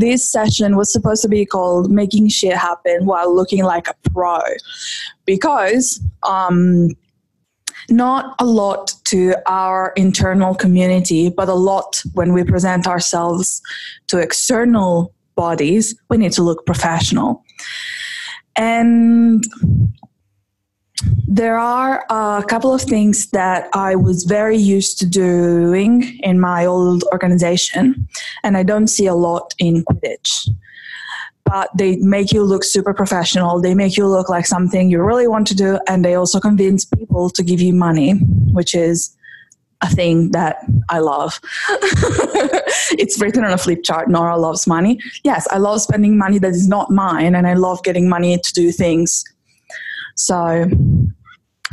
this session was supposed to be called Making Shit Happen While Looking Like a Pro because um, not a lot to our internal community, but a lot when we present ourselves to external bodies, we need to look professional. And there are a couple of things that I was very used to doing in my old organization, and I don't see a lot in Quidditch. But they make you look super professional. They make you look like something you really want to do, and they also convince people to give you money, which is a thing that I love. it's written on a flip chart. Nora loves money. Yes, I love spending money that is not mine, and I love getting money to do things. So,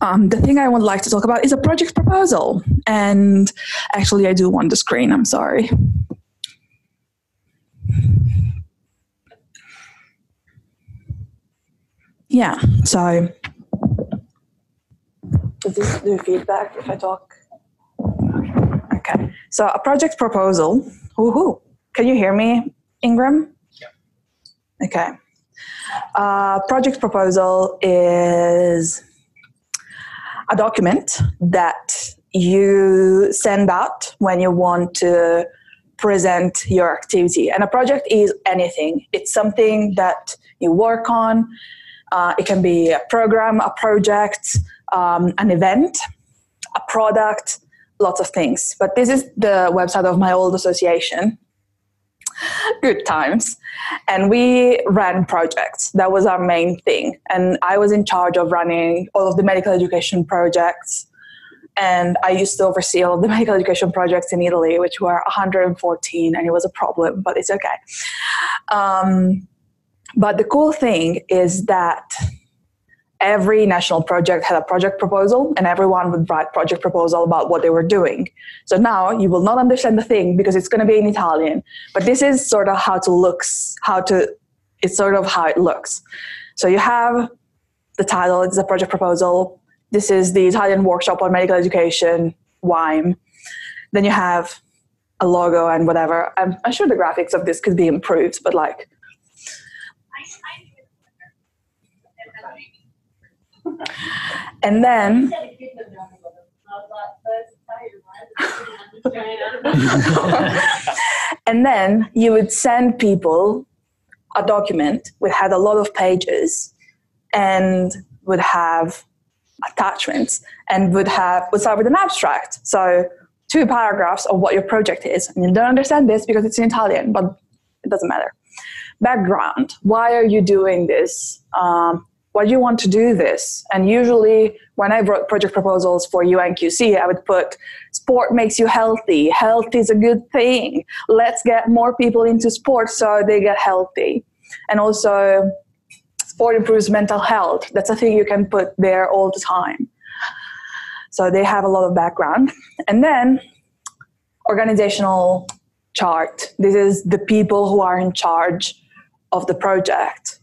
um, the thing I would like to talk about is a project proposal. And actually, I do want the screen. I'm sorry. Yeah, so does this do feedback if I talk? Okay, so a project proposal. Woohoo! Can you hear me, Ingram? Yeah. Okay. Uh, project proposal is a document that you send out when you want to present your activity. And a project is anything, it's something that you work on. Uh, it can be a program, a project, um, an event, a product, lots of things. But this is the website of my old association. Good times. And we ran projects. That was our main thing. And I was in charge of running all of the medical education projects. And I used to oversee all of the medical education projects in Italy, which were 114, and it was a problem, but it's okay. Um, but the cool thing is that every national project had a project proposal and everyone would write project proposal about what they were doing. So now you will not understand the thing because it's going to be in italian. But this is sort of how to looks how to it's sort of how it looks. So you have the title it's a project proposal. This is the italian workshop on medical education WIME then you have a logo and whatever. I'm, I'm sure the graphics of this could be improved but like and then and then you would send people a document which had a lot of pages and would have attachments and would have would start with an abstract. So two paragraphs of what your project is. And you don't understand this because it's in italian but it doesn't matter. Background. Why are you doing this um, why do you want to do this? And usually, when I wrote project proposals for UNQC, I would put sport makes you healthy. Health is a good thing. Let's get more people into sport so they get healthy. And also, sport improves mental health. That's a thing you can put there all the time. So they have a lot of background. And then, organizational chart. This is the people who are in charge of the project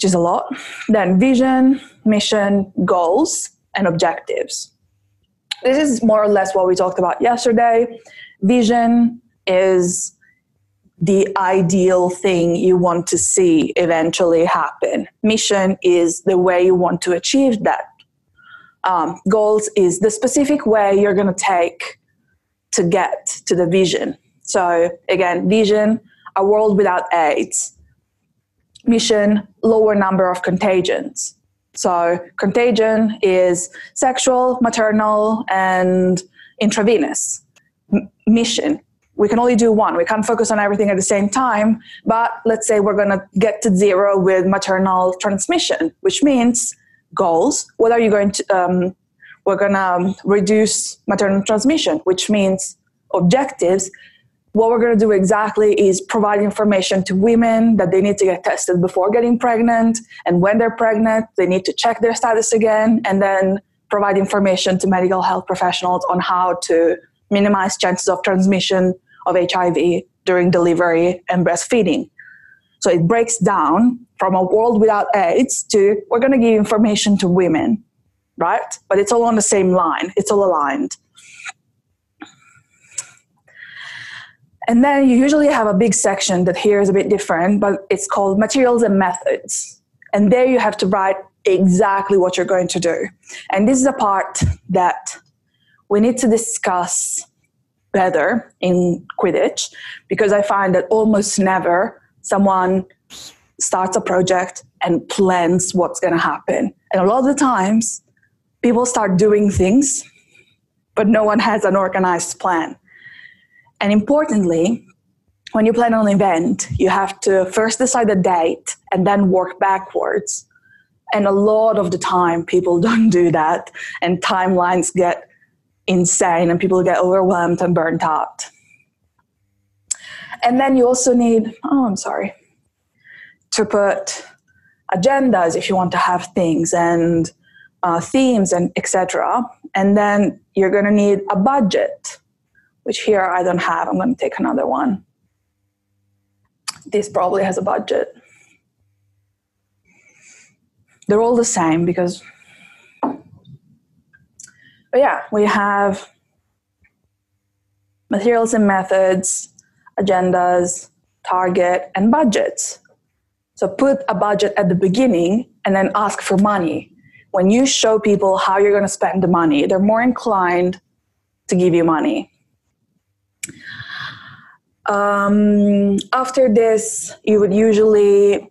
which is a lot. Then vision, mission, goals, and objectives. This is more or less what we talked about yesterday. Vision is the ideal thing you want to see eventually happen. Mission is the way you want to achieve that. Um, goals is the specific way you're going to take to get to the vision. So, again, vision, a world without AIDS mission lower number of contagions. So, contagion is sexual, maternal, and intravenous. M- mission. We can only do one. We can't focus on everything at the same time. But let's say we're going to get to zero with maternal transmission, which means goals. What are you going to? Um, we're going to reduce maternal transmission, which means objectives what we're going to do exactly is provide information to women that they need to get tested before getting pregnant and when they're pregnant they need to check their status again and then provide information to medical health professionals on how to minimize chances of transmission of hiv during delivery and breastfeeding. So it breaks down from a world without aids to we're going to give information to women right? But it's all on the same line it's all aligned And then you usually have a big section that here is a bit different, but it's called materials and methods. And there you have to write exactly what you're going to do. And this is a part that we need to discuss better in Quidditch because I find that almost never someone starts a project and plans what's going to happen. And a lot of the times, people start doing things, but no one has an organized plan. And importantly, when you plan an event, you have to first decide the date and then work backwards. And a lot of the time, people don't do that, and timelines get insane, and people get overwhelmed and burnt out. And then you also need, oh, I'm sorry, to put agendas if you want to have things and uh, themes and etc. And then you're going to need a budget, which here I don't have. I'm going to take another one. This probably has a budget. They're all the same because, but yeah, we have materials and methods, agendas, target, and budgets. So put a budget at the beginning and then ask for money. When you show people how you're going to spend the money, they're more inclined to give you money. Um, after this, you would usually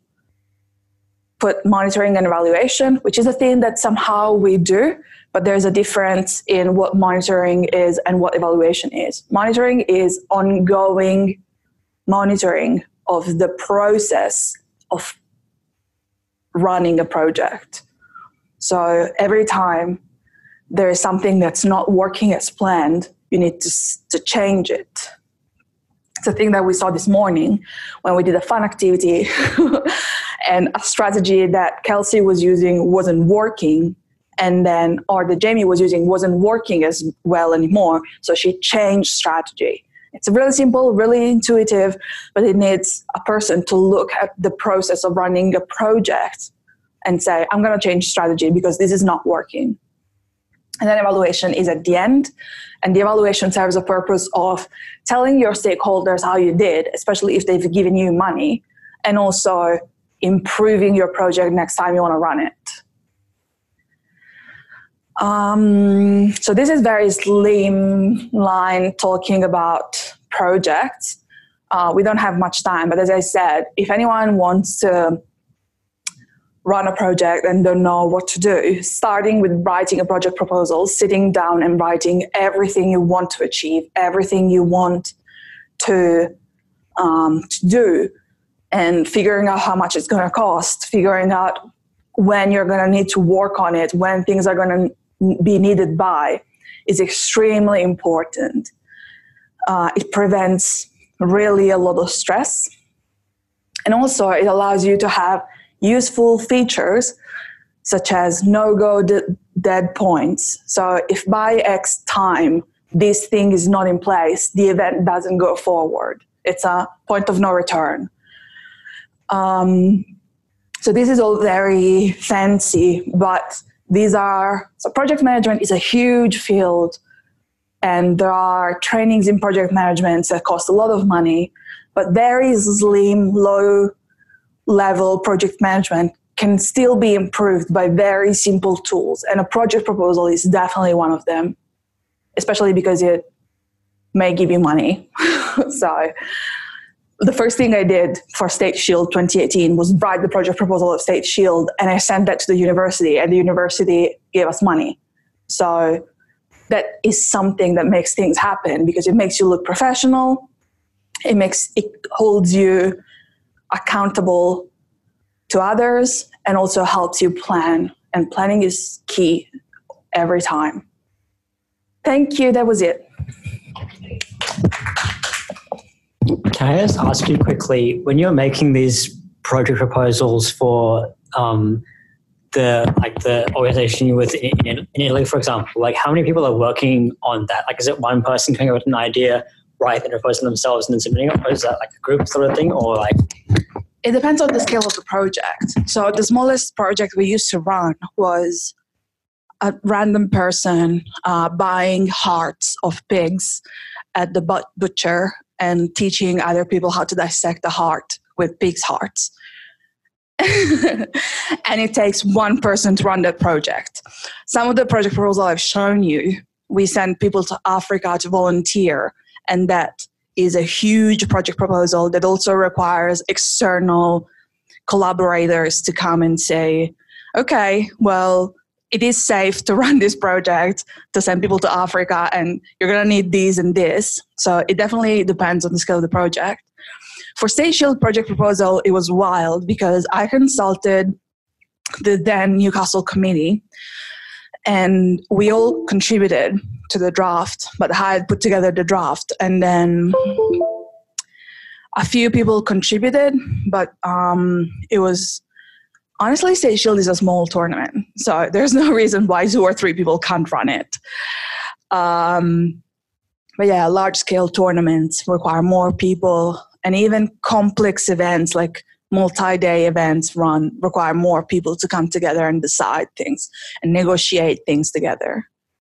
put monitoring and evaluation, which is a thing that somehow we do, but there's a difference in what monitoring is and what evaluation is. Monitoring is ongoing monitoring of the process of running a project. So every time there is something that's not working as planned, you need to, to change it. It's a thing that we saw this morning when we did a fun activity and a strategy that Kelsey was using wasn't working and then or that Jamie was using wasn't working as well anymore. So she changed strategy. It's really simple, really intuitive, but it needs a person to look at the process of running a project and say, I'm going to change strategy because this is not working. And then evaluation is at the end. And the evaluation serves a purpose of telling your stakeholders how you did, especially if they've given you money, and also improving your project next time you want to run it. Um, so this is very slim line talking about projects. Uh, we don't have much time, but as I said, if anyone wants to run a project and don't know what to do, starting with writing a project proposal, sitting down and writing everything you want to achieve, everything you want to, um, to do, and figuring out how much it's going to cost, figuring out when you're going to need to work on it, when things are going to be needed by is extremely important. Uh, it prevents really a lot of stress. And also, it allows you to have useful features such as no go d- dead points. So, if by X time this thing is not in place, the event doesn't go forward. It's a point of no return. Um, so, this is all very fancy, but these are so project management is a huge field and there are trainings in project management that cost a lot of money but very slim low level project management can still be improved by very simple tools and a project proposal is definitely one of them especially because it may give you money so the first thing I did for State Shield 2018 was write the project proposal of State Shield, and I sent that to the university, and the university gave us money. So that is something that makes things happen because it makes you look professional. It makes it holds you accountable to others, and also helps you plan. And planning is key every time. Thank you. That was it. Can I just ask you quickly, when you're making these project proposals for um, the like the organization you with in, in, Italy, for example, like how many people are working on that? Like, is it one person coming up with an idea, write the proposal themselves, and then submitting it, or is that like a group sort of thing, or like? It depends on the scale of the project. So the smallest project we used to run was a random person uh, buying hearts of pigs at the butcher and teaching other people how to dissect the heart with pig's hearts. and it takes one person to run that project. Some of the project proposals I've shown you, we send people to Africa to volunteer, and that is a huge project proposal that also requires external collaborators to come and say, okay, well, it is safe to run this project to send people to Africa, and you're going to need these and this. So it definitely depends on the scale of the project. For State Shield project proposal, it was wild because I consulted the then Newcastle committee, and we all contributed to the draft. But I had put together the draft, and then a few people contributed, but um, it was honestly, State Shield is a small tournament, so there's no reason why two or three people can't run it. Um, but yeah, large scale tournaments require more people, and even complex events like multi-day events run require more people to come together and decide things and negotiate things together.